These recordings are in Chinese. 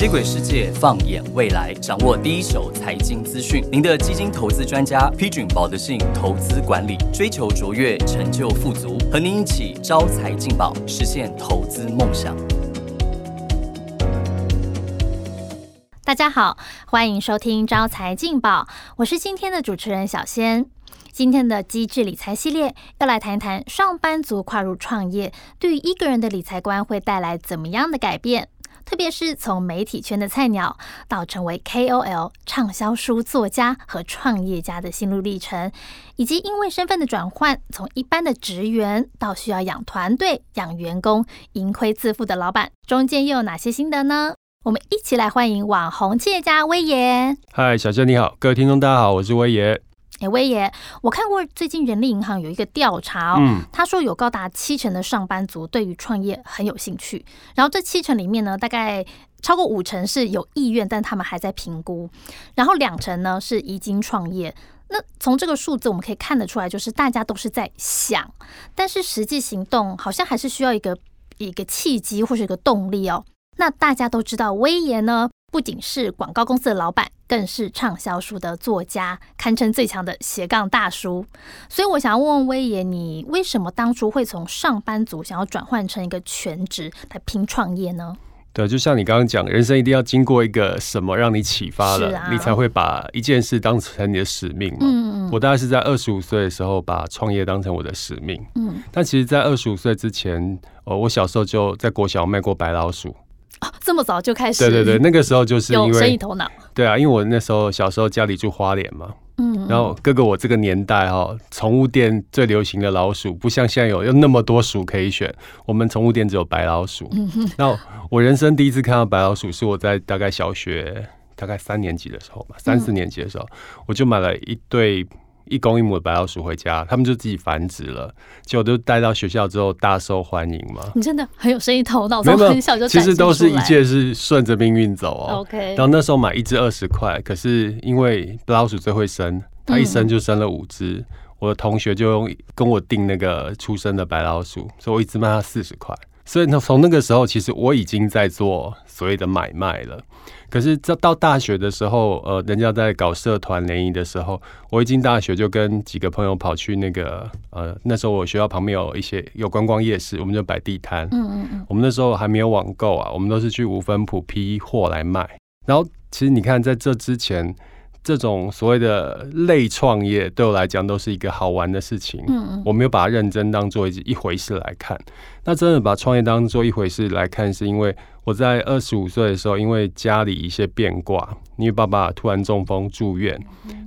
接轨世界，放眼未来，掌握第一手财经资讯。您的基金投资专家，批准保德信投资管理，追求卓越，成就富足，和您一起招财进宝，实现投资梦想。大家好，欢迎收听招财进宝，我是今天的主持人小仙。今天的机智理财系列要来谈谈上班族跨入创业，对于一个人的理财观会带来怎么样的改变？特别是从媒体圈的菜鸟到成为 KOL、畅销书作家和创业家的心路历程，以及因为身份的转换，从一般的职员到需要养团队、养员工、盈亏自负的老板，中间又有哪些心得呢？我们一起来欢迎网红企业家威爷。嗨，小谢你好，各位听众大家好，我是威爷。哎，威爷，我看过最近人力银行有一个调查哦，他说有高达七成的上班族对于创业很有兴趣，然后这七成里面呢，大概超过五成是有意愿，但他们还在评估，然后两成呢是已经创业。那从这个数字我们可以看得出来，就是大家都是在想，但是实际行动好像还是需要一个一个契机或是一个动力哦。那大家都知道威爷呢？不仅是广告公司的老板，更是畅销书的作家，堪称最强的斜杠大叔。所以我想要问问威爷，你为什么当初会从上班族想要转换成一个全职来拼创业呢？对，就像你刚刚讲，人生一定要经过一个什么让你启发了，你才会把一件事当成你的使命嘛。嗯嗯。我大概是在二十五岁的时候把创业当成我的使命。嗯。但其实，在二十五岁之前，呃，我小时候就在国小卖过白老鼠。这么早就开始？对对对，那个时候就是因为生意头脑。对啊，因为我那时候小时候家里住花莲嘛，嗯，然后哥哥我这个年代哈，宠物店最流行的老鼠，不像现在有有那么多鼠可以选，我们宠物店只有白老鼠。那我人生第一次看到白老鼠，是我在大概小学大概三年级的时候吧，三四年级的时候，我就买了一对。一公一母的白老鼠回家，他们就自己繁殖了，结果都带到学校之后大受欢迎嘛。你真的很有生意头脑，从很小就其实都是一切是顺着命运走哦。OK，然后那时候买一只二十块，可是因为白老鼠最会生，它一生就生了五只，我的同学就用跟我订那个出生的白老鼠，所以我一直卖它四十块。所以呢，从那个时候，其实我已经在做所谓的买卖了。可是，这到大学的时候，呃，人家在搞社团联谊的时候，我一进大学就跟几个朋友跑去那个，呃，那时候我学校旁边有一些有观光夜市，我们就摆地摊。嗯嗯嗯。我们那时候还没有网购啊，我们都是去五分铺批货来卖。然后，其实你看，在这之前。这种所谓的类创业，对我来讲都是一个好玩的事情。嗯嗯，我没有把它认真当做一一回事来看。那真的把创业当做一回事来看，是因为我在二十五岁的时候，因为家里一些变卦，因为爸爸突然中风住院，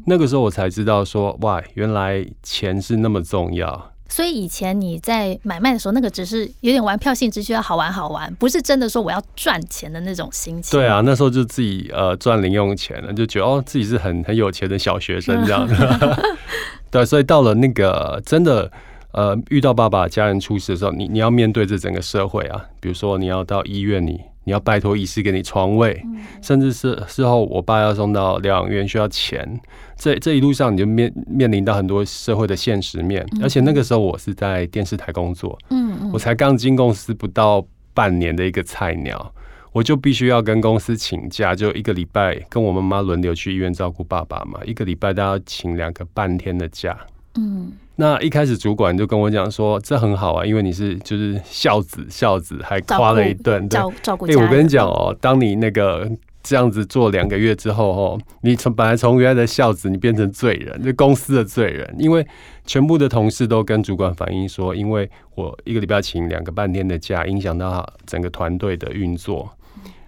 那个时候我才知道说，哇，原来钱是那么重要。所以以前你在买卖的时候，那个只是有点玩票性质，需要好玩好玩，不是真的说我要赚钱的那种心情。对啊，那时候就自己呃赚零用钱了，就觉得哦自己是很很有钱的小学生这样的。对，所以到了那个真的呃遇到爸爸家人出事的时候，你你要面对这整个社会啊，比如说你要到医院里。你要拜托医师给你床位，甚至是事后我爸要送到疗养院需要钱，这这一路上你就面面临到很多社会的现实面，而且那个时候我是在电视台工作，嗯我才刚进公司不到半年的一个菜鸟，我就必须要跟公司请假，就一个礼拜跟我妈妈轮流去医院照顾爸爸嘛，一个礼拜都要请两个半天的假，嗯。那一开始主管就跟我讲说，这很好啊，因为你是就是孝子，孝子还夸了一顿，照照顾。哎，我跟你讲哦，当你那个这样子做两个月之后，哦，你从本来从原来的孝子，你变成罪人，就公司的罪人，因为全部的同事都跟主管反映说，因为我一个礼拜请两个半天的假，影响到整个团队的运作。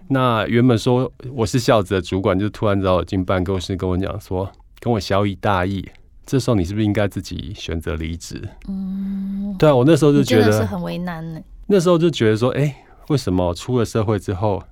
那原本说我是孝子的主管，就突然找我进办公室跟我讲说，跟我小以大义。这时候你是不是应该自己选择离职？嗯，对啊，我那时候就觉得是很为难呢。那时候就觉得说，哎，为什么出了社会之后，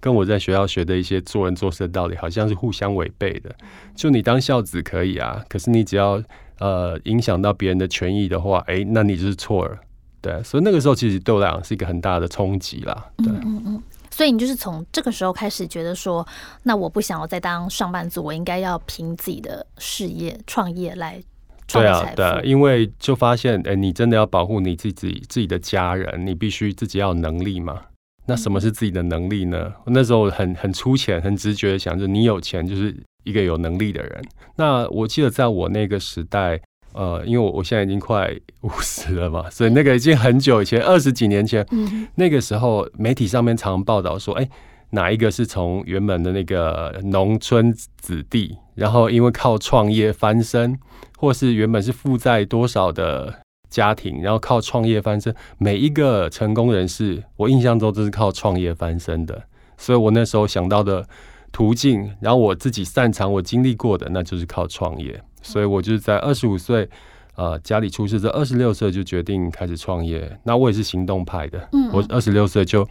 跟我在学校学的一些做人做事的道理，好像是互相违背的？就你当孝子可以啊，可是你只要呃影响到别人的权益的话，哎，那你就是错了。对，所以那个时候其实对我来讲是一个很大的冲击啦。对，嗯嗯。所以你就是从这个时候开始觉得说，那我不想要再当上班族，我应该要凭自己的事业创业来创造财富。对啊，因为就发现，哎，你真的要保护你自己自己的家人，你必须自己要有能力嘛。那什么是自己的能力呢？那时候很很粗浅、很直觉的想着，你有钱就是一个有能力的人。那我记得在我那个时代，呃，因为我我现在已经快五十了嘛，所以那个已经很久以前，二十几年前，那个时候媒体上面常报道说，哎，哪一个是从原本的那个农村子弟，然后因为靠创业翻身，或是原本是负债多少的。家庭，然后靠创业翻身。每一个成功人士，我印象中都是靠创业翻身的。所以我那时候想到的途径，然后我自己擅长、我经历过的，那就是靠创业。所以我就是在二十五岁，呃，家里出事，这二十六岁就决定开始创业。那我也是行动派的，嗯，我二十六岁就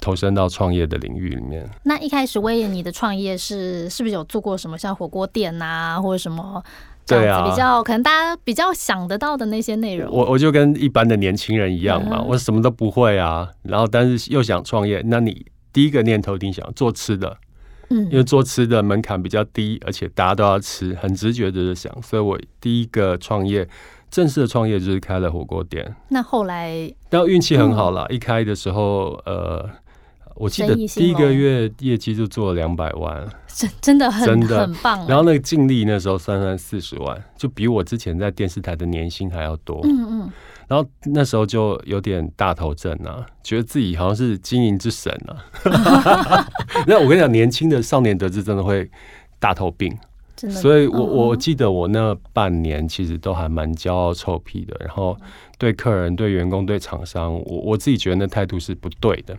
投身到创业的领域里面。那一开始威廉，你的创业是是不是有做过什么像火锅店呐，或者什么？对啊，比较可能大家比较想得到的那些内容，我我就跟一般的年轻人一样嘛，我什么都不会啊，然后但是又想创业，那你第一个念头一定想做吃的，嗯，因为做吃的门槛比较低，而且大家都要吃，很直觉的就想，所以我第一个创业正式的创业就是开了火锅店。那后来，然后运气很好了，一开的时候，呃。我记得第一个月业绩就做了两百万，真真的很真的很棒。然后那个净利那时候算算四十万，就比我之前在电视台的年薪还要多。嗯嗯。然后那时候就有点大头症啊，觉得自己好像是经营之神啊。那我跟你讲，年轻的少年得志真的会大头病。所以，我我记得我那半年其实都还蛮骄傲臭屁的，然后对客人、对员工、对厂商，我我自己觉得那态度是不对的。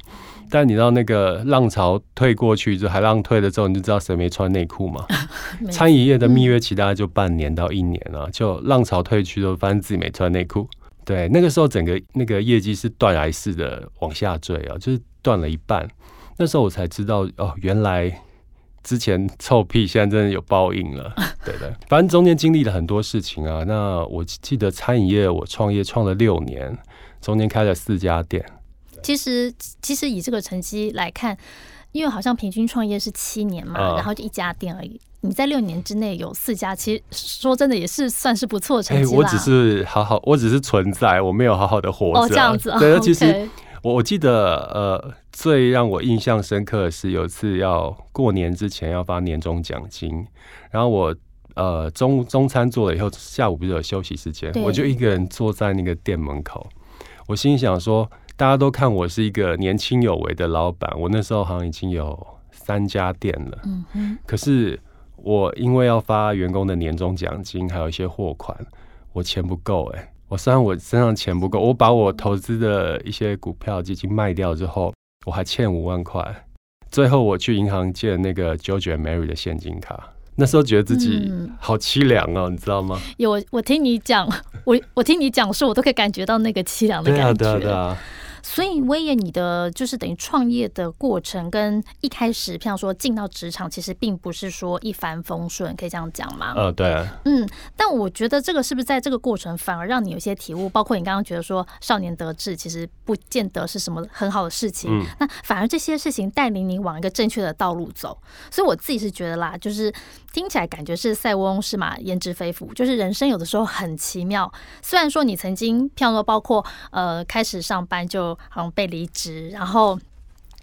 但你知道那个浪潮退过去，就海浪退了之后，你就知道谁没穿内裤嘛？餐饮业的蜜月期大概就半年到一年啊，就浪潮退去之后发现自己没穿内裤。对，那个时候整个那个业绩是断崖式的往下坠啊，就是断了一半。那时候我才知道哦，原来。之前臭屁，现在真的有报应了。对的，反正中间经历了很多事情啊。那我记得餐饮业，我创业创了六年，中间开了四家店。其实，其实以这个成绩来看，因为好像平均创业是七年嘛，然后就一家店而已。你在六年之内有四家，其实说真的也是算是不错成绩我只是好好，我只是存在，我没有好好的活着。哦，这样子。对，其实。我我记得，呃，最让我印象深刻的是有一次要过年之前要发年终奖金，然后我呃中中餐做了以后，下午不是有休息时间，我就一个人坐在那个店门口，我心想说，大家都看我是一个年轻有为的老板，我那时候好像已经有三家店了，嗯哼，可是我因为要发员工的年终奖金，还有一些货款，我钱不够，哎。我虽然我身上钱不够，我把我投资的一些股票基金卖掉之后，我还欠五万块。最后我去银行借那个 George and Mary 的现金卡，那时候觉得自己好凄凉哦，你知道吗？有我听你讲，我我听你讲述，我都可以感觉到那个凄凉的感觉。所以威严，你的就是等于创业的过程，跟一开始，譬如说进到职场，其实并不是说一帆风顺，可以这样讲吗？呃，对。嗯，但我觉得这个是不是在这个过程反而让你有些体悟？包括你刚刚觉得说少年得志，其实不见得是什么很好的事情。嗯。那反而这些事情带领你往一个正确的道路走。所以我自己是觉得啦，就是听起来感觉是塞翁失马焉知非福，就是人生有的时候很奇妙。虽然说你曾经譬如说包括呃开始上班就好像被离职，然后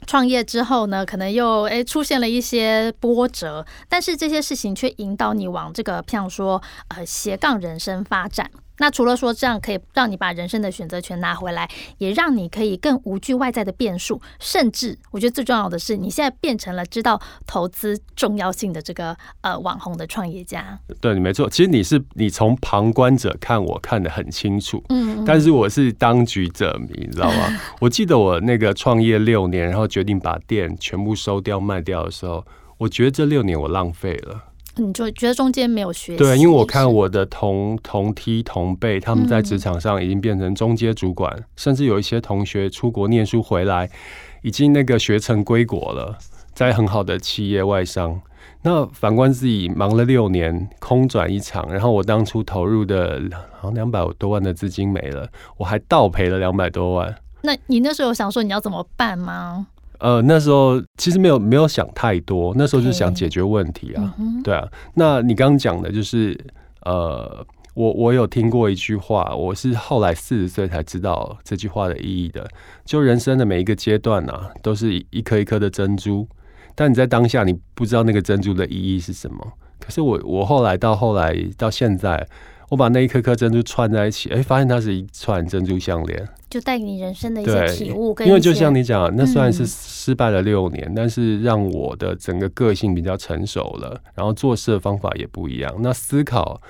创业之后呢，可能又诶出现了一些波折，但是这些事情却引导你往这个，譬如说呃斜杠人生发展。那除了说这样可以让你把人生的选择权拿回来，也让你可以更无惧外在的变数，甚至我觉得最重要的是，你现在变成了知道投资重要性的这个呃网红的创业家。对，你没错，其实你是你从旁观者看我看得很清楚，嗯，但是我是当局者迷，你知道吗？我记得我那个创业六年，然后决定把店全部收掉卖掉的时候，我觉得这六年我浪费了。你就觉得中间没有学习？对，因为我看我的同同梯同辈，他们在职场上已经变成中阶主管，甚至有一些同学出国念书回来，已经那个学成归国了，在很好的企业外商。那反观自己忙了六年，空转一场，然后我当初投入的好像两百多万的资金没了，我还倒赔了两百多万。那你那时候有想说你要怎么办吗？呃，那时候其实没有没有想太多，那时候就想解决问题啊，对啊。那你刚刚讲的就是，呃，我我有听过一句话，我是后来四十岁才知道这句话的意义的。就人生的每一个阶段啊，都是一颗一颗的珍珠，但你在当下你不知道那个珍珠的意义是什么。可是我我后来到后来到现在，我把那一颗颗珍珠串在一起，哎，发现它是一串珍珠项链，就带给你人生的一些体悟。因为就像你讲，那虽然是失败了六年，但是让我的整个个性比较成熟了，然后做事的方法也不一样。那思考。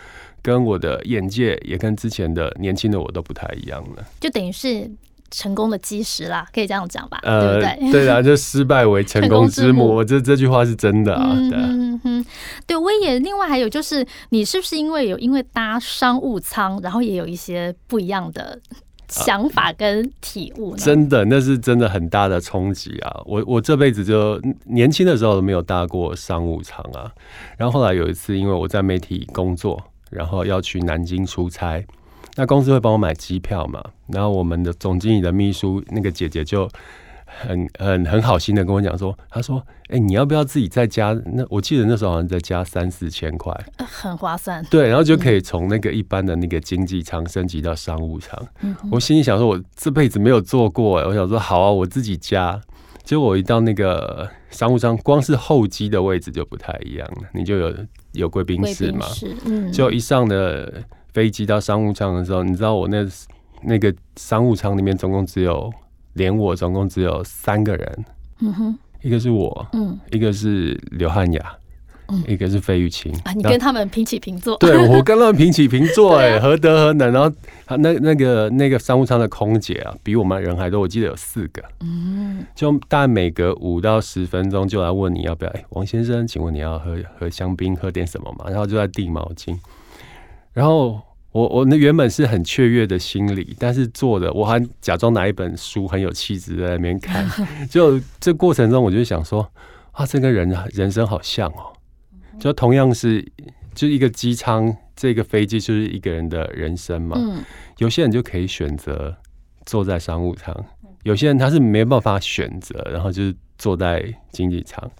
跟我的眼界也跟之前的年轻的我都不太一样了，就等于是成功的基石啦，可以这样讲吧？对不对？对啊，就失败为成功之母，这 这句话是真的啊。嗯哼，对，我也另外还有就是，你是不是因为有因为搭商务舱，然后也有一些不一样的想法跟体悟呢？真的，那是真的很大的冲击啊！我我这辈子就年轻的时候都没有搭过商务舱啊，然后后来有一次，因为我在媒体工作。然后要去南京出差，那公司会帮我买机票嘛？然后我们的总经理的秘书那个姐姐就很很很好心的跟我讲说，她说：“哎，你要不要自己再加？那我记得那时候好像再加三四千块，很划算。对，然后就可以从那个一般的那个经济舱升级到商务舱。我心里想说，我这辈子没有做过，我想说好啊，我自己加。结果我一到那个商务舱，光是候机的位置就不太一样了，你就有。有贵宾室嘛？嗯，就一上的飞机到商务舱的时候，你知道我那那个商务舱里面总共只有连我总共只有三个人，嗯哼，一个是我，嗯，一个是刘汉雅。一个是费玉清。啊，你跟他们平起平坐，对我 跟他们平起平坐，哎，何德何能？然后他那那个那个商务舱的空姐啊，比我们人还多，我记得有四个，嗯，就大概每隔五到十分钟就来问你要不要，哎，王先生，请问你要喝喝香槟，喝点什么嘛？然后就在递毛巾，然后我我那原本是很雀跃的心理，但是做的我还假装拿一本书很有气质在那边看，就这过程中我就想说啊，这个人人生好像哦。就同样是，就一个机舱，这个飞机就是一个人的人生嘛。嗯，有些人就可以选择坐在商务舱，有些人他是没办法选择，然后就是坐在经济舱。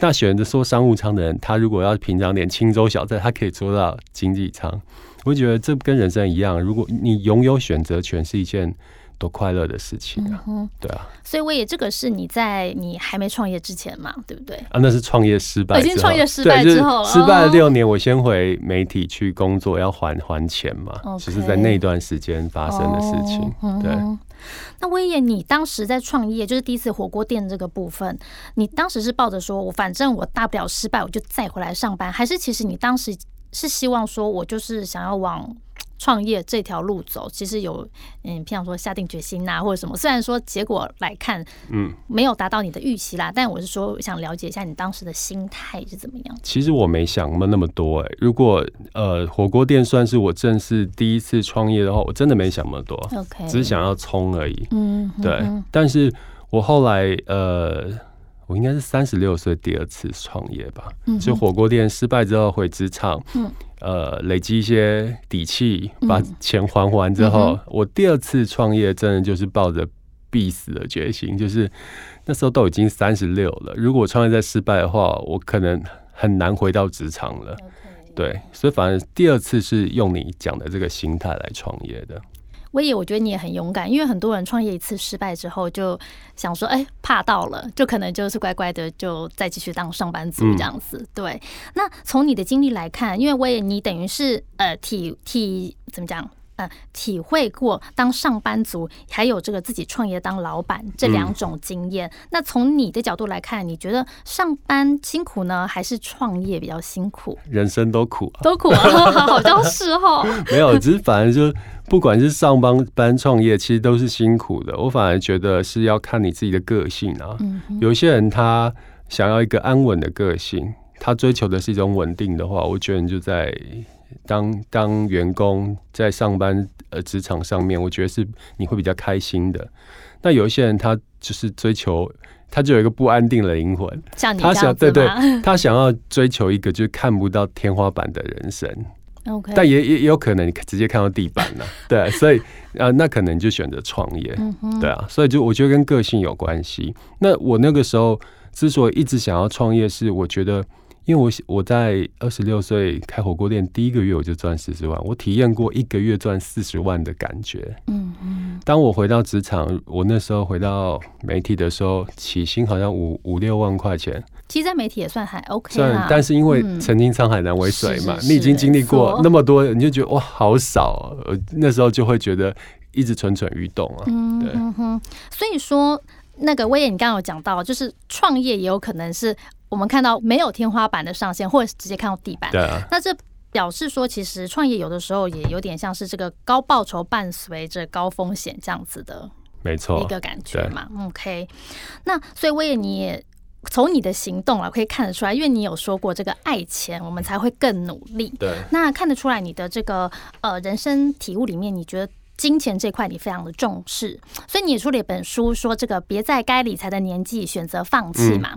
那选择坐商务舱的人，他如果要平常点轻舟小载，他可以坐到经济舱。我觉得这跟人生一样，如果你拥有选择权，是一件。多快乐的事情啊！对啊，所以我也这个是你在你还没创业之前嘛，对不对？啊，那是创业失败，已经创业失败之后，失败了六年，我先回媒体去工作，要还还钱嘛，就是在那段时间发生的事情。对，那威爷，你当时在创业，就是第一次火锅店这个部分，你当时是抱着说我反正我大不了失败，我就再回来上班，还是其实你当时是希望说我就是想要往。创业这条路走，其实有嗯，譬如说下定决心呐，或者什么。虽然说结果来看，嗯，没有达到你的预期啦，但我是说想了解一下你当时的心态是怎么样。其实我没想那么多哎，如果呃火锅店算是我正式第一次创业的话，我真的没想那么多，OK，只是想要冲而已。嗯，对。但是我后来呃，我应该是三十六岁第二次创业吧，就火锅店失败之后回职场，嗯。呃，累积一些底气，把钱还完之后，我第二次创业真的就是抱着必死的决心，就是那时候都已经三十六了，如果创业再失败的话，我可能很难回到职场了。对，所以反正第二次是用你讲的这个心态来创业的。威也，我觉得你也很勇敢，因为很多人创业一次失败之后，就想说，哎，怕到了，就可能就是乖乖的，就再继续当上班族这样子。对，那从你的经历来看，因为威也，你等于是呃，体体怎么讲？呃，体会过当上班族，还有这个自己创业当老板这两种经验。那从你的角度来看，你觉得上班辛苦呢，还是创业比较辛苦？人生都苦，都苦啊，好像是哈。没有，只是反正就不管是上班班创业，其实都是辛苦的。我反而觉得是要看你自己的个性啊。有些人他想要一个安稳的个性，他追求的是一种稳定的话，我觉得你就在。当当员工在上班呃职场上面，我觉得是你会比较开心的。那有一些人他就是追求，他就有一个不安定的灵魂，像他想对对，他想要追求一个就是看不到天花板的人生。OK，但也也有可能你直接看到地板了。对，所以呃，那可能就选择创业。对啊，所以就我觉得跟个性有关系。那我那个时候之所以一直想要创业，是我觉得。因为我我在二十六岁开火锅店第一个月我就赚四十万，我体验过一个月赚四十万的感觉。嗯嗯。当我回到职场，我那时候回到媒体的时候，起薪好像五五六万块钱。其实，在媒体也算还 OK。算，但是因为曾经沧海难为水嘛，你已经经历过那么多，你就觉得哇，好少。呃，那时候就会觉得一直蠢蠢欲动啊。嗯哼。所以说，那个威爷，你刚刚有讲到，就是创业也有可能是。我们看到没有天花板的上限，或者是直接看到地板。对啊。那这表示说，其实创业有的时候也有点像是这个高报酬伴随着高风险这样子的，没错，一个感觉嘛。OK。那所以我也，你也从你的行动啊，可以看得出来，因为你有说过这个爱钱，我们才会更努力。对。那看得出来，你的这个呃人生体悟里面，你觉得金钱这块你非常的重视，所以你也出了一本书，说这个别在该理财的年纪选择放弃嘛。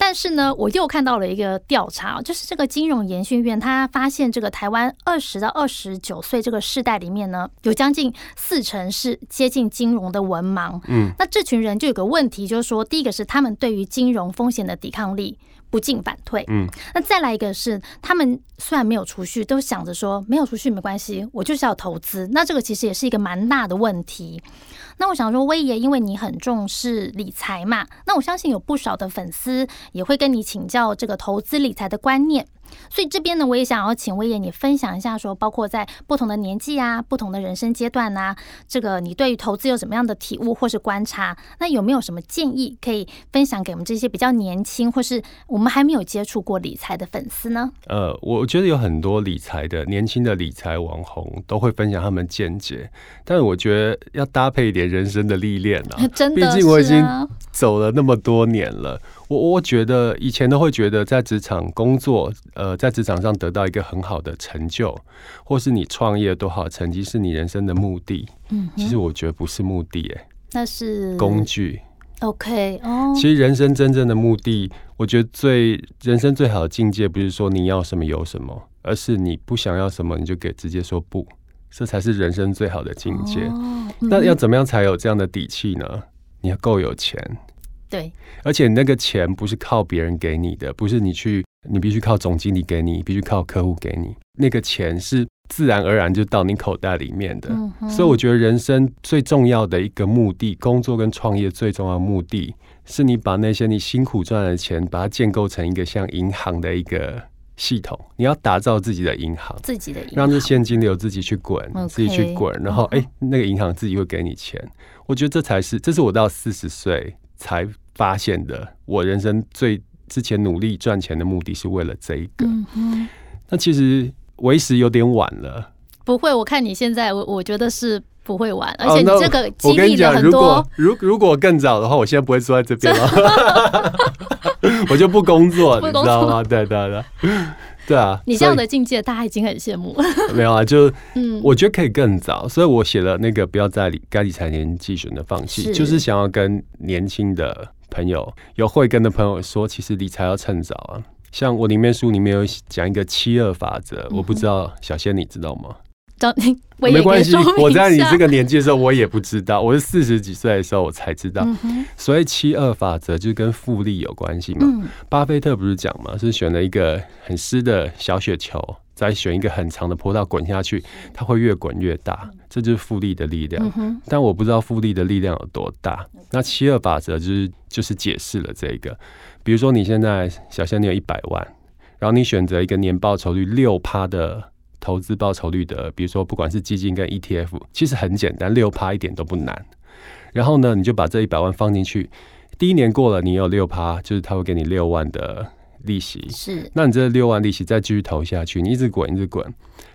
但是呢，我又看到了一个调查，就是这个金融研训院，他发现这个台湾二十到二十九岁这个世代里面呢，有将近四成是接近金融的文盲。嗯，那这群人就有个问题，就是说，第一个是他们对于金融风险的抵抗力不进反退。嗯，那再来一个是他们虽然没有储蓄，都想着说没有储蓄没关系，我就是要投资。那这个其实也是一个蛮大的问题。那我想说，威爷，因为你很重视理财嘛，那我相信有不少的粉丝也会跟你请教这个投资理财的观念。所以这边呢，我也想要请威爷你分享一下，说包括在不同的年纪啊、不同的人生阶段呐，这个你对于投资有什么样的体悟或是观察？那有没有什么建议可以分享给我们这些比较年轻或是我们还没有接触过理财的粉丝呢？呃，我觉得有很多理财的年轻的理财网红都会分享他们见解，但是我觉得要搭配一点人生的历练啊，真的，毕竟我已经走了那么多年了。我我觉得以前都会觉得在职场工作，呃，在职场上得到一个很好的成就，或是你创业多好成绩是你人生的目的。嗯，其实我觉得不是目的，哎，那是工具。OK，哦，其实人生真正的目的，我觉得最人生最好的境界，不是说你要什么有什么，而是你不想要什么你就给直接说不，这才是人生最好的境界。那要怎么样才有这样的底气呢？你要够有钱。对，而且那个钱不是靠别人给你的，不是你去，你必须靠总经理给你，必须靠客户给你。那个钱是自然而然就到你口袋里面的。所以我觉得人生最重要的一个目的，工作跟创业最重要的目的，是你把那些你辛苦赚的钱，把它建构成一个像银行的一个系统。你要打造自己的银行，自己的让这现金流自己去滚，自己去滚，然后哎，那个银行自己会给你钱。我觉得这才是，这是我到四十岁。才发现的，我人生最之前努力赚钱的目的是为了这一个。嗯那其实为时有点晚了。不会，我看你现在，我我觉得是不会晚，而且你这个我跟你讲，如果如如果更早的话，我现在不会坐在这边了，我就不工作，你知道吗？对对对。对啊，你这样的境界，大家已经很羡慕。没有啊，就嗯，我觉得可以更早，所以我写了那个不要在理该理财年纪选择放弃，就是想要跟年轻的朋友、有慧根的朋友说，其实理财要趁早啊。像我里面书里面有讲一个七二法则，我不知道小仙你知道吗？没关系，我在你这个年纪的时候，我也不知道。我是四十几岁的时候我才知道。所以七二法则就跟复利有关系嘛。巴菲特不是讲嘛，是选了一个很湿的小雪球，再选一个很长的坡道滚下去，它会越滚越大，这就是复利的力量。但我不知道复利的力量有多大。那七二法则就是就是解释了这个。比如说你现在小仙你有一百万，然后你选择一个年报酬率六趴的。投资报酬率的，比如说不管是基金跟 ETF，其实很简单，六趴一点都不难。然后呢，你就把这一百万放进去，第一年过了，你有六趴，就是他会给你六万的利息。是，那你这六万利息再继续投下去，你一直滚，一直滚。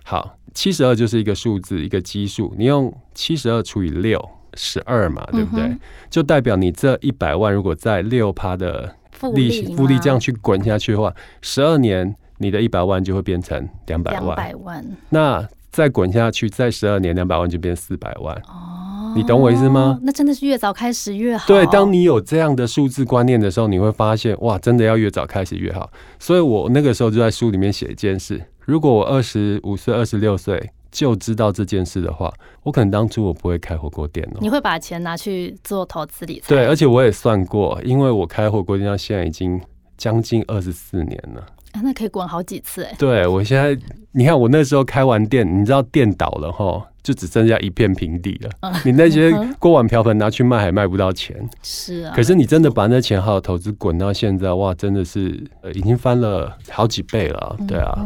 好，七十二就是一个数字，一个基数，你用七十二除以六，十二嘛，对不对？就代表你这一百万如果在六趴的利息复利这样去滚下去的话，十二年。你的一百万就会变成两百万，两百万。那再滚下去，再十二年，两百万就变四百万。哦，你懂我意思吗？那真的是越早开始越好。对，当你有这样的数字观念的时候，你会发现，哇，真的要越早开始越好。所以我那个时候就在书里面写一件事：如果我二十五岁、二十六岁就知道这件事的话，我可能当初我不会开火锅店了。你会把钱拿去做投资理财？对，而且我也算过，因为我开火锅店到现在已经将近二十四年了。那可以滚好几次哎。对我现在，你看我那时候开完店，你知道店倒了哈，就只剩下一片平地了。你那些锅碗瓢盆拿去卖，还卖不到钱。是啊。可是你真的把那钱好好投资，滚到现在，哇，真的是已经翻了好几倍了。对啊。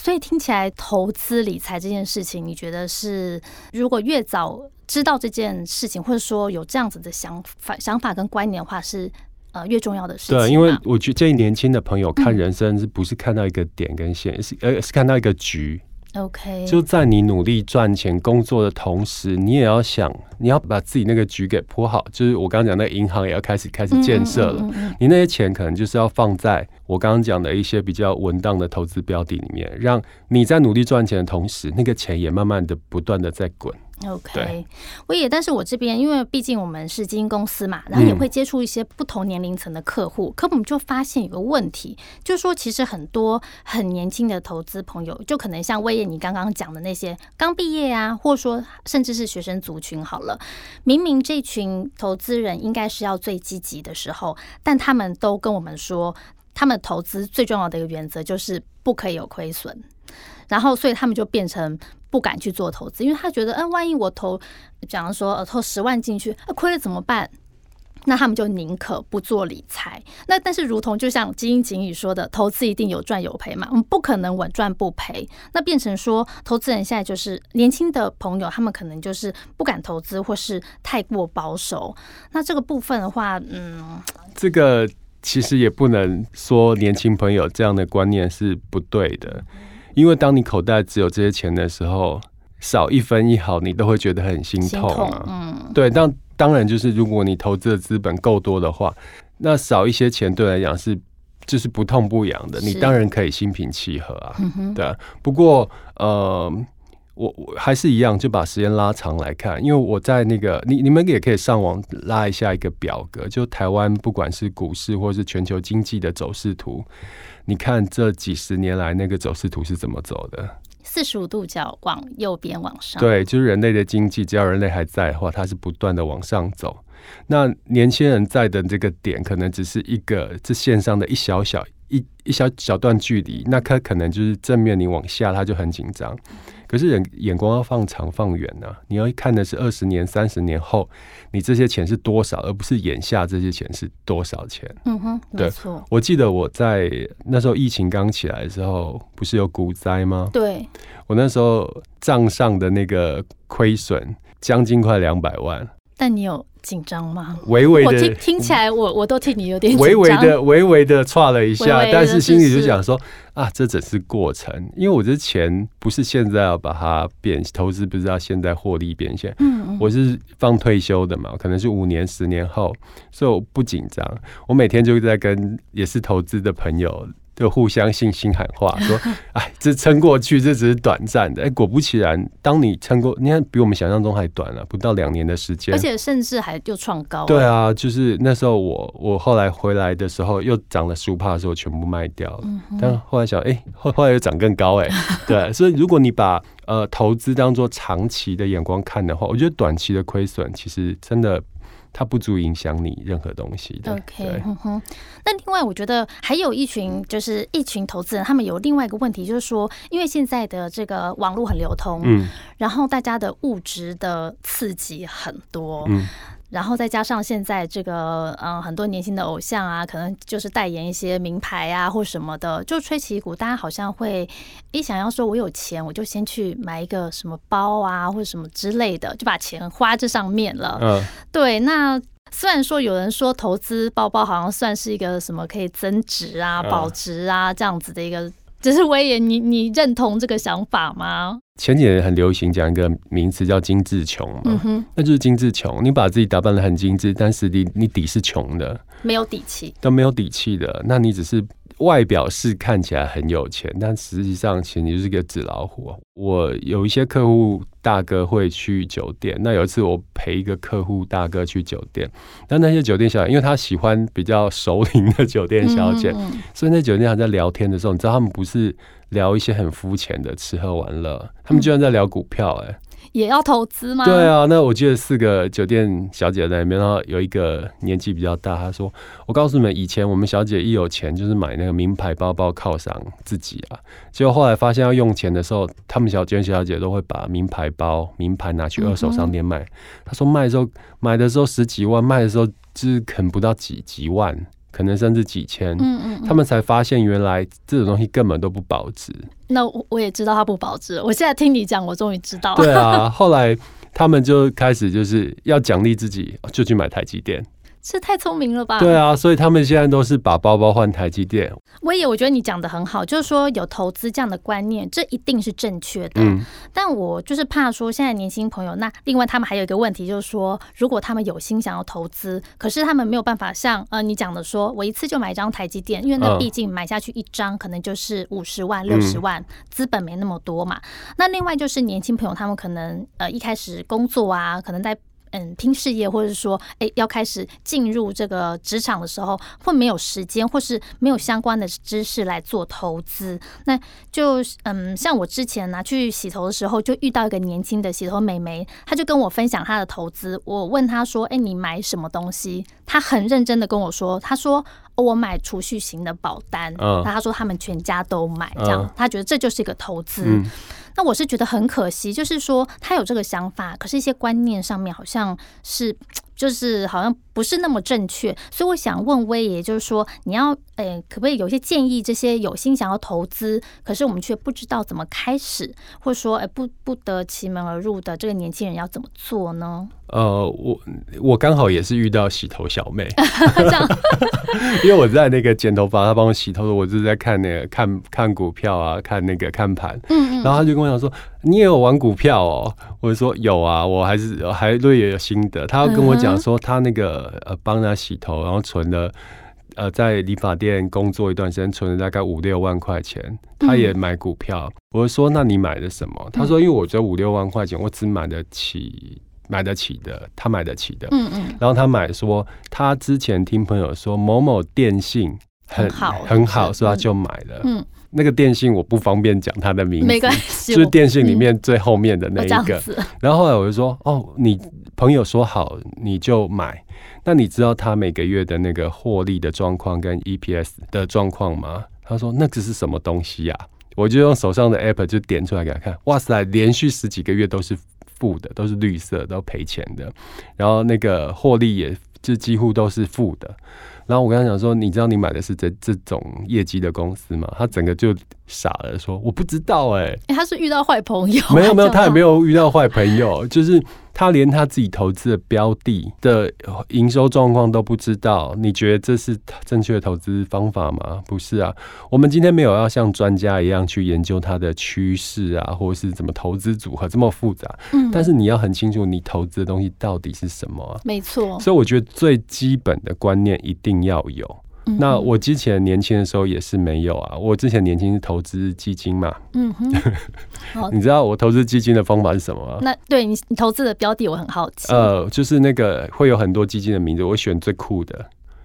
所以听起来，投资理财这件事情，你觉得是如果越早知道这件事情，或者说有这样子的想法、想法跟观念的话，是呃越重要的事情。对，因为我觉得建议年轻的朋友看人生，是不是看到一个点跟线，是呃是看到一个局。OK，就在你努力赚钱工作的同时，你也要想，你要把自己那个局给铺好。就是我刚刚讲，那银行也要开始开始建设了。你那些钱可能就是要放在我刚刚讲的一些比较稳当的投资标的里面，让你在努力赚钱的同时，那个钱也慢慢的不断的在滚。OK，我也，但是我这边因为毕竟我们是基金公司嘛，然后也会接触一些不同年龄层的客户，可我们就发现有个问题，就是说其实很多很年轻的投资朋友，就可能像魏业你刚刚讲的那些刚毕业啊，或者说甚至是学生族群，好了，明明这群投资人应该是要最积极的时候，但他们都跟我们说，他们投资最重要的一个原则就是不可以有亏损，然后所以他们就变成。不敢去做投资，因为他觉得，嗯，万一我投，假如说呃投十万进去，亏了怎么办？那他们就宁可不做理财。那但是，如同就像基金经理说的，投资一定有赚有赔嘛，我们不可能稳赚不赔。那变成说，投资人现在就是年轻的朋友，他们可能就是不敢投资，或是太过保守。那这个部分的话，嗯，这个其实也不能说年轻朋友这样的观念是不对的。因为当你口袋只有这些钱的时候，少一分一毫，你都会觉得很心痛啊。嗯，对。但当然，就是如果你投资的资本够多的话，那少一些钱对来讲是就是不痛不痒的，你当然可以心平气和啊。对。不过，呃，我我还是一样，就把时间拉长来看，因为我在那个你你们也可以上网拉一下一个表格，就台湾不管是股市或是全球经济的走势图。你看这几十年来那个走势图是怎么走的？四十五度角往右边往上。对，就是人类的经济，只要人类还在的话，它是不断的往上走。那年轻人在的这个点，可能只是一个这线上的一小小一一小小段距离，那它可能就是正面你往下，它就很紧张。可是人眼光要放长放远呢，你要看的是二十年、三十年后，你这些钱是多少，而不是眼下这些钱是多少钱。嗯哼，没错。我记得我在那时候疫情刚起来的时候，不是有股灾吗？对。我那时候账上的那个亏损将近快两百万。但你有？紧张吗？微微的，我听听起来，我我都替你有点微微的、微微的歘了一下，但是心里就想说啊，这只是过程，因为我这钱不是现在要把它变投资，不是要现在获利变现，嗯，我是放退休的嘛，可能是五年、十年后，所以我不紧张，我每天就在跟也是投资的朋友。就互相信心喊话，说：“ 哎，这撑过去，这只是短暂的。”哎，果不其然，当你撑过，你看比我们想象中还短了，不到两年的时间，而且甚至还又创高。对啊，就是那时候我我后来回来的时候，又涨了十五帕的时候，全部卖掉了。但后来想，哎，后后来又涨更高，哎，对。所以如果你把呃投资当做长期的眼光看的话，我觉得短期的亏损其实真的。它不足以影响你任何东西的。OK，哼。那另外，我觉得还有一群，就是一群投资人，他们有另外一个问题，就是说，因为现在的这个网络很流通，嗯，然后大家的物质的刺激很多，嗯。然后再加上现在这个，嗯，很多年轻的偶像啊，可能就是代言一些名牌啊或什么的，就吹起一股，大家好像会一想要说，我有钱，我就先去买一个什么包啊或者什么之类的，就把钱花这上面了。嗯，对。那虽然说有人说投资包包好像算是一个什么可以增值啊、保值啊这样子的一个。只是威严，你你认同这个想法吗？前几年很流行讲一个名词叫“精致穷”嘛，那就是精致穷。你把自己打扮的很精致，但是你你底是穷的，没有底气，都没有底气的。那你只是。外表是看起来很有钱，但实际上其实你就是个纸老虎。我有一些客户大哥会去酒店，那有一次我陪一个客户大哥去酒店，但那些酒店小姐，因为他喜欢比较熟龄的酒店小姐，所以那酒店还在聊天的时候，你知道他们不是聊一些很肤浅的吃喝玩乐，他们居然在聊股票，哎。也要投资吗？对啊，那我记得四个酒店小姐在里面，然后有一个年纪比较大，她说：“我告诉你们，以前我们小姐一有钱就是买那个名牌包包犒赏自己啊。结果后来发现要用钱的时候，他们小娟小姐都会把名牌包、名牌拿去二手商店卖。她说卖的时候买的时候十几万，卖的时候就是啃不到几几万，可能甚至几千。嗯嗯，他们才发现原来这种东西根本都不保值。那我我也知道它不保值，我现在听你讲，我终于知道。对啊，后来他们就开始就是要奖励自己，就去买台积电。这太聪明了吧？对啊，所以他们现在都是把包包换台积电。威爷，我觉得你讲的很好，就是说有投资这样的观念，这一定是正确的。嗯，但我就是怕说现在年轻朋友，那另外他们还有一个问题，就是说如果他们有心想要投资，可是他们没有办法像呃你讲的，说我一次就买一张台积电，因为那毕竟买下去一张可能就是五十万、六十万，资本没那么多嘛。那另外就是年轻朋友，他们可能呃一开始工作啊，可能在。嗯，拼事业，或者是说，哎，要开始进入这个职场的时候，会没有时间，或是没有相关的知识来做投资。那就嗯，像我之前呢去洗头的时候，就遇到一个年轻的洗头美眉，她就跟我分享她的投资。我问她说：“哎，你买什么东西？”她很认真的跟我说：“她说我买储蓄型的保单。”嗯，那她说他们全家都买，这样她觉得这就是一个投资。那我是觉得很可惜，就是说他有这个想法，可是一些观念上面好像是。就是好像不是那么正确，所以我想问威爷，就是说你要诶，可不可以有些建议？这些有心想要投资，可是我们却不知道怎么开始，或者说诶不不得其门而入的这个年轻人要怎么做呢？呃，我我刚好也是遇到洗头小妹，因为我在那个剪头发，他帮我洗头的，我就是在看那个看看股票啊，看那个看盘，嗯嗯，然后他就跟我讲说，你也有玩股票哦，我就说有啊，我还是还对也有心得，他要跟我讲。讲说他那个呃帮他洗头，然后存了呃在理发店工作一段时间，存了大概五六万块钱。他也买股票，我说那你买的什么？他说因为我觉得五六万块钱我只买得起买得起的，他买得起的。嗯嗯。然后他买说他之前听朋友说某某电信很好很好，所以他就买了。嗯。那个电信我不方便讲他的名字，没关系，就是电信里面最后面的那一个。然后后来我就说哦你。朋友说好你就买，那你知道他每个月的那个获利的状况跟 EPS 的状况吗？他说那个是什么东西呀？我就用手上的 App 就点出来给他看，哇塞，连续十几个月都是负的，都是绿色，都赔钱的，然后那个获利也就几乎都是负的。然后我跟他讲说，你知道你买的是这这种业绩的公司吗？他整个就傻了，说我不知道哎。他是遇到坏朋友？没有没有，他也没有遇到坏朋友，就是。他连他自己投资的标的的营收状况都不知道，你觉得这是正确的投资方法吗？不是啊，我们今天没有要像专家一样去研究它的趋势啊，或者是怎么投资组合这么复杂。嗯，但是你要很清楚你投资的东西到底是什么。没错，所以我觉得最基本的观念一定要有。那我之前年轻的时候也是没有啊，我之前年轻是投资基金嘛。嗯哼，你知道我投资基金的方法是什么吗？那对你你投资的标的我很好奇。呃，就是那个会有很多基金的名字，我选最酷的，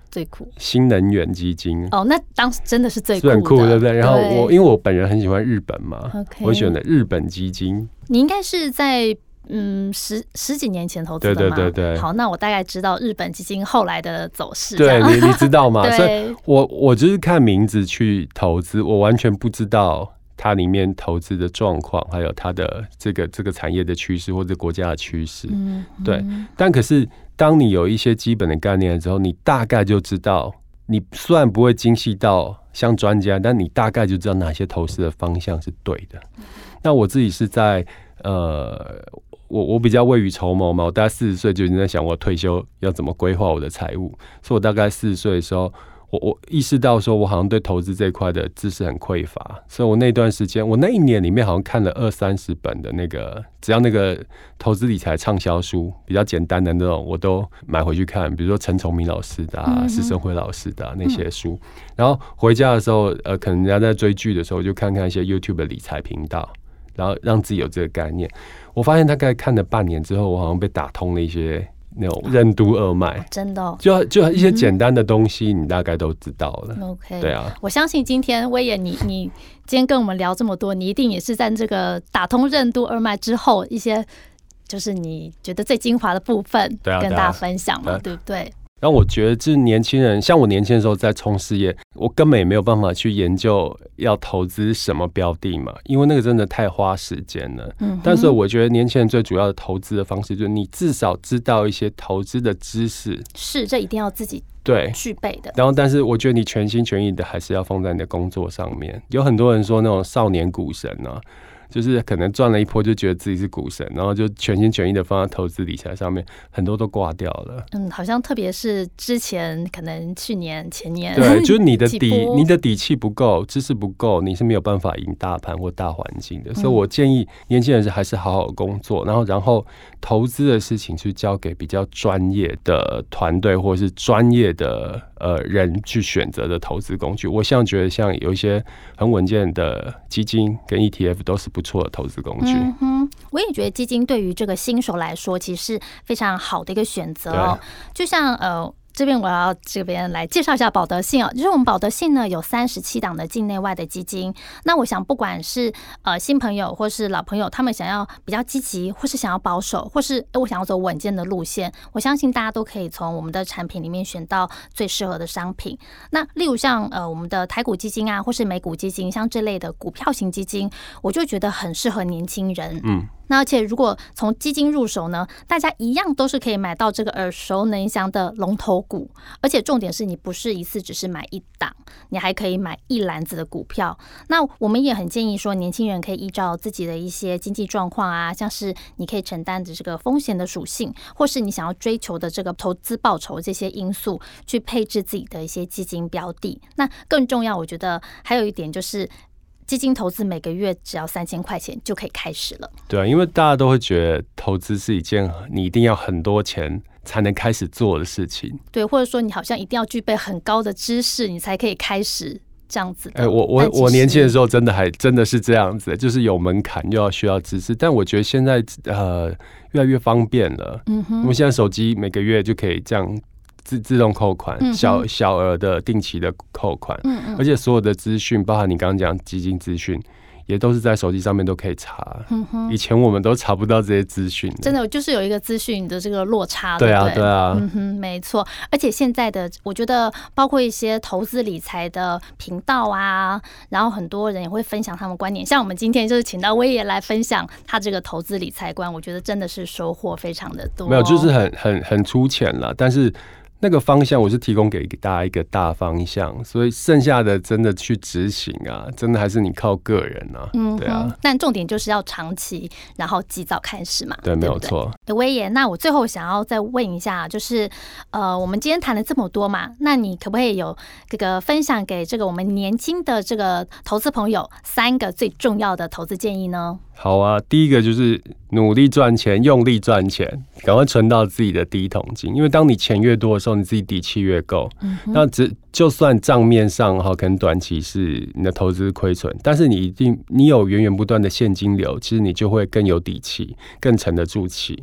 最酷新能源基金。哦，那当时真的是最很酷，对不对？然后我因为我本人很喜欢日本嘛，我选的日本基金。你应该是在。嗯，十十几年前投资的嘛，对对对对。好，那我大概知道日本基金后来的走势。对你，你知道吗？所以我我就是看名字去投资，我完全不知道它里面投资的状况，还有它的这个这个产业的趋势或者国家的趋势。嗯，对。但可是当你有一些基本的概念之后，你大概就知道，你虽然不会精细到像专家，但你大概就知道哪些投资的方向是对的。那我自己是在呃。我我比较未雨绸缪嘛，我大概四十岁就已经在想我退休要怎么规划我的财务，所以我大概四十岁的时候，我我意识到说我好像对投资这一块的知识很匮乏，所以我那段时间，我那一年里面好像看了二三十本的那个，只要那个投资理财畅销书比较简单的那种，我都买回去看，比如说陈崇明老师的、啊施生辉老师的那些书，然后回家的时候，呃，可能人家在追剧的时候，就看看一些 YouTube 的理财频道。然后让自己有这个概念，我发现大概看了半年之后，我好像被打通了一些那种任督二脉，真的，就就一些简单的东西，你大概都知道了。OK，对啊，我相信今天威严，你 你今天跟我们聊这么多，你一定也是在这个打通任督二脉之后，一些就是你觉得最精华的部分，跟大家分享嘛，对不对？然后我觉得，就是年轻人，像我年轻的时候在冲事业，我根本也没有办法去研究要投资什么标的嘛，因为那个真的太花时间了。嗯，但是我觉得年轻人最主要的投资的方式，就是你至少知道一些投资的知识，是这一定要自己对具备的。然后，但是我觉得你全心全意的还是要放在你的工作上面。有很多人说那种少年股神呢。就是可能赚了一波就觉得自己是股神，然后就全心全意的放在投资理财上面，很多都挂掉了。嗯，好像特别是之前可能去年前年，对，就是你的底你的底气不够，知识不够，你是没有办法赢大盘或大环境的。所以我建议年轻人是还是好好工作，然后然后投资的事情去交给比较专业的团队或者是专业的呃人去选择的投资工具。我现在觉得像有一些很稳健的基金跟 ETF 都是不。错的投资工具，嗯哼，我也觉得基金对于这个新手来说，其实是非常好的一个选择哦。就像呃。这边我要这边来介绍一下保德信哦，就是我们保德信呢有三十七档的境内外的基金。那我想不管是呃新朋友或是老朋友，他们想要比较积极，或是想要保守，或是我想要走稳健的路线，我相信大家都可以从我们的产品里面选到最适合的商品。那例如像呃我们的台股基金啊，或是美股基金，像这类的股票型基金，我就觉得很适合年轻人。嗯。那而且如果从基金入手呢，大家一样都是可以买到这个耳熟能详的龙头股，而且重点是你不是一次只是买一档，你还可以买一篮子的股票。那我们也很建议说，年轻人可以依照自己的一些经济状况啊，像是你可以承担的这个风险的属性，或是你想要追求的这个投资报酬这些因素，去配置自己的一些基金标的。那更重要，我觉得还有一点就是。基金投资每个月只要三千块钱就可以开始了。对啊，因为大家都会觉得投资是一件你一定要很多钱才能开始做的事情。对，或者说你好像一定要具备很高的知识，你才可以开始这样子。哎，我我我年轻的时候真的还真的是这样子，就是有门槛又要需要知识。但我觉得现在呃越来越方便了。嗯哼，我们现在手机每个月就可以这样。自自动扣款，小小额的定期的扣款，而且所有的资讯，包含你刚刚讲基金资讯，也都是在手机上面都可以查。以前我们都查不到这些资讯，真的就是有一个资讯的这个落差。对啊，对啊，嗯哼，没错。而且现在的，我觉得包括一些投资理财的频道啊，然后很多人也会分享他们观点。像我们今天就是请到威爷来分享他这个投资理财观，我觉得真的是收获非常的多。没有，就是很很很粗浅了，但是。那个方向我是提供给大家一个大方向，所以剩下的真的去执行啊，真的还是你靠个人啊。嗯，对啊。但重点就是要长期，然后及早开始嘛。对，没有错。威爷，那我最后想要再问一下，就是呃，我们今天谈了这么多嘛，那你可不可以有这个分享给这个我们年轻的这个投资朋友三个最重要的投资建议呢？好啊，第一个就是努力赚钱，用力赚钱，赶快存到自己的第一桶金。因为当你钱越多的时候，你自己底气越够。嗯那只就算账面上哈，可能短期是你的投资亏损，但是你一定你有源源不断的现金流，其实你就会更有底气，更沉得住气。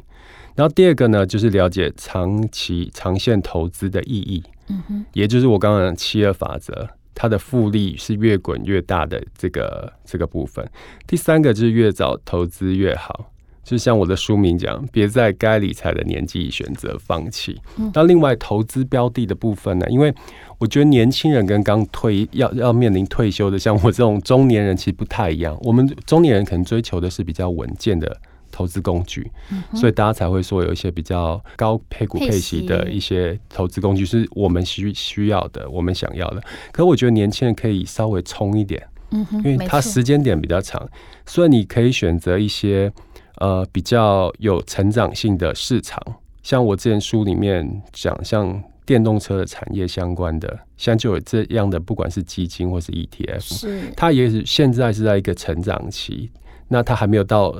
然后第二个呢，就是了解长期长线投资的意义。嗯哼，也就是我刚刚讲七二法则。它的复利是越滚越大的这个这个部分。第三个就是越早投资越好，就像我的书名讲，别在该理财的年纪选择放弃。那另外投资标的的部分呢？因为我觉得年轻人跟刚退要要面临退休的，像我这种中年人其实不太一样。我们中年人可能追求的是比较稳健的。投资工具，所以大家才会说有一些比较高配股配息的一些投资工具是我们需需要的，我们想要的。可我觉得年轻人可以稍微冲一点，嗯哼，因为它时间点比较长，所以你可以选择一些呃比较有成长性的市场，像我之前书里面讲，像电动车的产业相关的，像就有这样的，不管是基金或是 ETF，是它也是现在是在一个成长期，那它还没有到。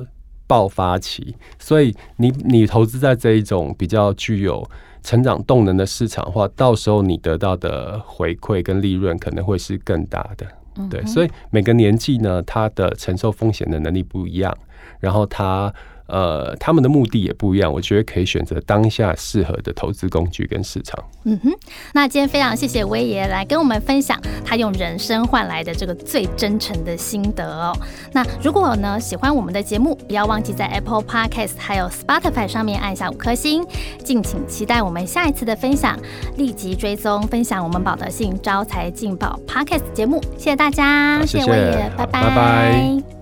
爆发期，所以你你投资在这一种比较具有成长动能的市场的话，到时候你得到的回馈跟利润可能会是更大的。对，所以每个年纪呢，它的承受风险的能力不一样，然后他呃，他们的目的也不一样，我觉得可以选择当下适合的投资工具跟市场。嗯哼，那今天非常谢谢威爷来跟我们分享他用人生换来的这个最真诚的心得哦。那如果呢喜欢我们的节目，不要忘记在 Apple Podcast 还有 Spotify 上面按下五颗星，敬请期待我们下一次的分享，立即追踪分享我们宝德信招财进宝 Podcast 节目。谢谢大家，谢谢威爷，拜拜。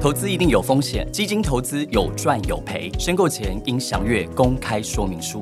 投资一定有风险，基金投资有赚有赔，申购前应详阅公开说明书。